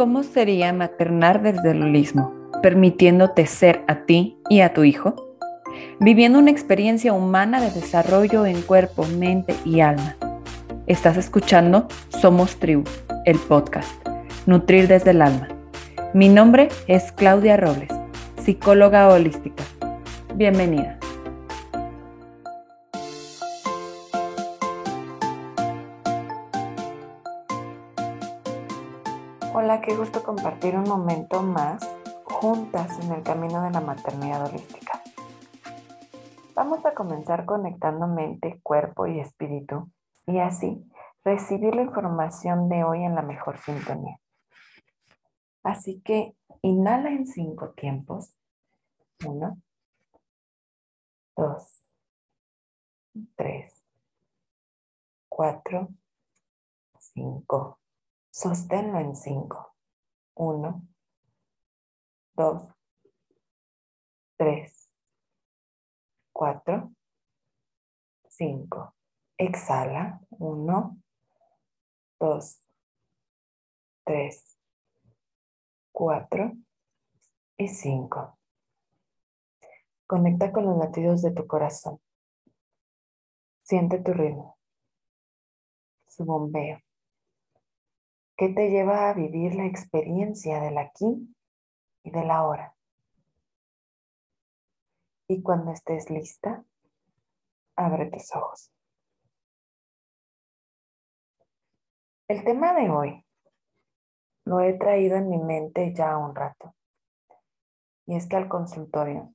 ¿Cómo sería maternar desde el holismo, permitiéndote ser a ti y a tu hijo? Viviendo una experiencia humana de desarrollo en cuerpo, mente y alma. Estás escuchando Somos Tribu, el podcast, Nutrir desde el alma. Mi nombre es Claudia Robles, psicóloga holística. Bienvenida. Hola, qué gusto compartir un momento más juntas en el camino de la maternidad holística. Vamos a comenzar conectando mente, cuerpo y espíritu y así recibir la información de hoy en la mejor sintonía. Así que inhala en cinco tiempos. Uno, dos, tres, cuatro, cinco. Sosténlo en cinco. Uno, dos, tres, cuatro, cinco. Exhala. Uno, dos, tres, cuatro y cinco. Conecta con los latidos de tu corazón. Siente tu ritmo, su bombeo. ¿Qué te lleva a vivir la experiencia del aquí y del ahora? Y cuando estés lista, abre tus ojos. El tema de hoy lo he traído en mi mente ya un rato. Y es que al consultorio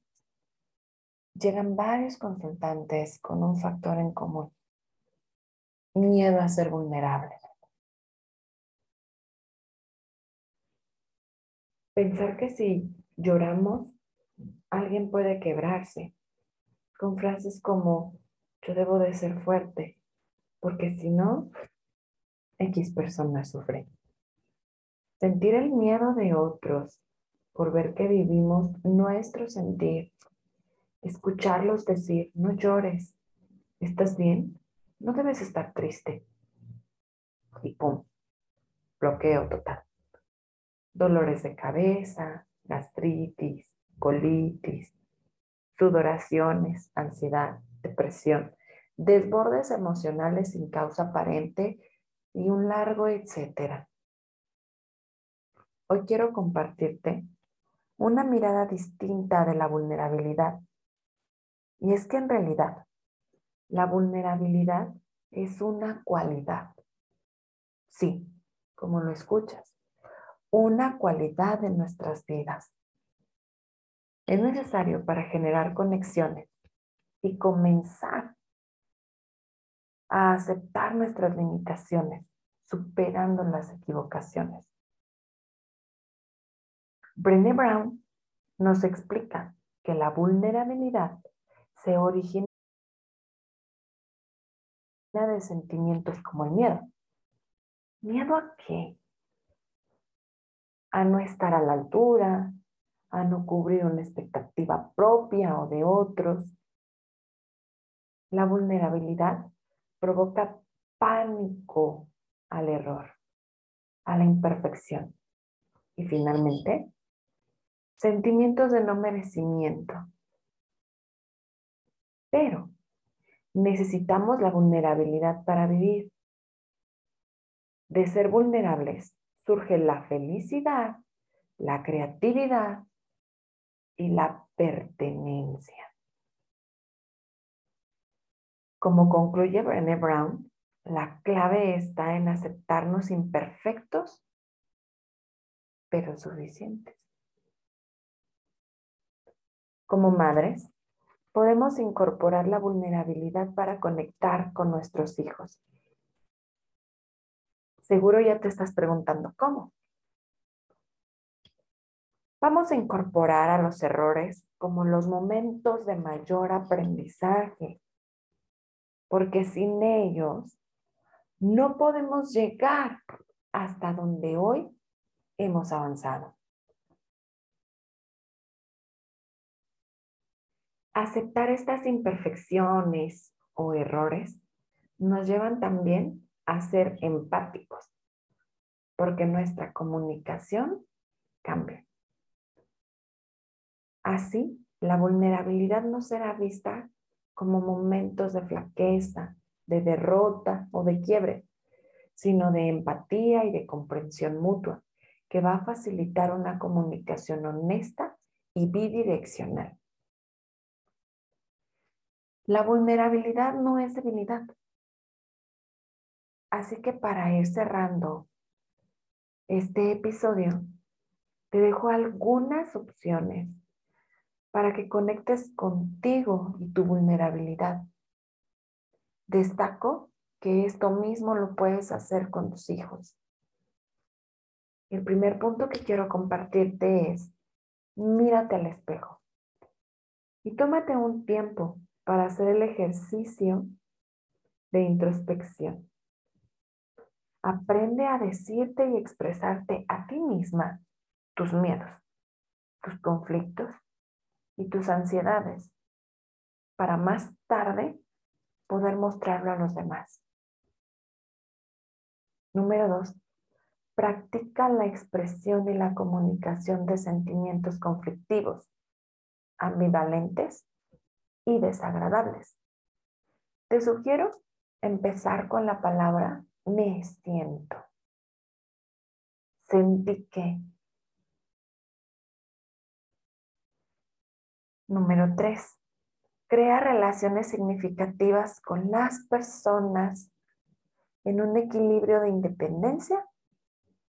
llegan varios consultantes con un factor en común. Miedo a ser vulnerables. Pensar que si lloramos, alguien puede quebrarse. Con frases como, yo debo de ser fuerte, porque si no, X persona sufre. Sentir el miedo de otros por ver que vivimos nuestro sentir. Escucharlos decir, no llores, ¿estás bien? No debes estar triste. Y pum, bloqueo total dolores de cabeza, gastritis, colitis, sudoraciones, ansiedad, depresión, desbordes emocionales sin causa aparente y un largo etcétera. Hoy quiero compartirte una mirada distinta de la vulnerabilidad. Y es que en realidad la vulnerabilidad es una cualidad. Sí, como lo escuchas una cualidad de nuestras vidas. Es necesario para generar conexiones y comenzar a aceptar nuestras limitaciones, superando las equivocaciones. Brené Brown nos explica que la vulnerabilidad se origina de sentimientos como el miedo. ¿Miedo a qué? A no estar a la altura, a no cubrir una expectativa propia o de otros. La vulnerabilidad provoca pánico al error, a la imperfección y finalmente sentimientos de no merecimiento. Pero necesitamos la vulnerabilidad para vivir. De ser vulnerables surge la felicidad, la creatividad y la pertenencia. Como concluye Brené Brown, la clave está en aceptarnos imperfectos, pero suficientes. Como madres, podemos incorporar la vulnerabilidad para conectar con nuestros hijos Seguro ya te estás preguntando cómo. Vamos a incorporar a los errores como los momentos de mayor aprendizaje, porque sin ellos no podemos llegar hasta donde hoy hemos avanzado. Aceptar estas imperfecciones o errores nos llevan también a ser empáticos. porque nuestra comunicación cambia. Así, la vulnerabilidad no será vista como momentos de flaqueza, de derrota o de quiebre, sino de empatía y de comprensión mutua, que va a facilitar una comunicación honesta y bidireccional. La vulnerabilidad no es debilidad. Así que para ir cerrando este episodio, te dejo algunas opciones para que conectes contigo y tu vulnerabilidad. Destaco que esto mismo lo puedes hacer con tus hijos. El primer punto que quiero compartirte es, mírate al espejo y tómate un tiempo para hacer el ejercicio de introspección. Aprende a decirte y expresarte a ti misma tus miedos, tus conflictos y tus ansiedades para más tarde poder mostrarlo a los demás. Número dos, practica la expresión y la comunicación de sentimientos conflictivos, ambivalentes y desagradables. Te sugiero empezar con la palabra me siento. Sentí que. Número tres, crea relaciones significativas con las personas en un equilibrio de independencia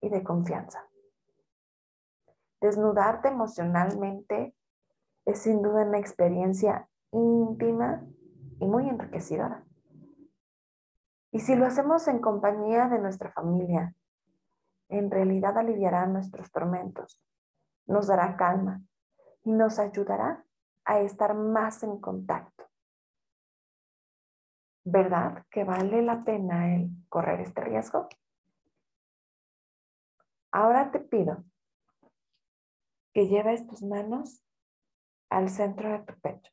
y de confianza. Desnudarte emocionalmente es sin duda una experiencia íntima y muy enriquecedora. Y si lo hacemos en compañía de nuestra familia, en realidad aliviará nuestros tormentos, nos dará calma y nos ayudará a estar más en contacto. ¿Verdad que vale la pena el correr este riesgo? Ahora te pido que lleves tus manos al centro de tu pecho.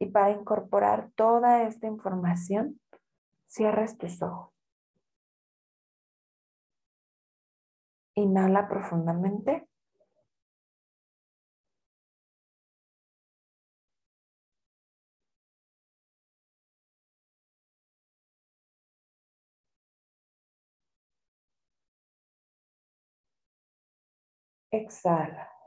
Y para incorporar toda esta información, cierres tus ojos. Inhala profundamente. Exhala.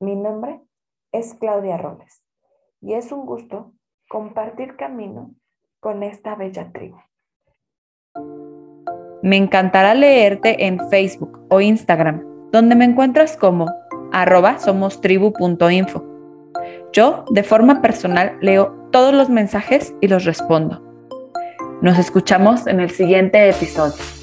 Mi nombre es Claudia Robles y es un gusto compartir camino con esta bella tribu. Me encantará leerte en Facebook o Instagram, donde me encuentras como arroba somostribu.info. Yo, de forma personal, leo todos los mensajes y los respondo. Nos escuchamos en el siguiente episodio.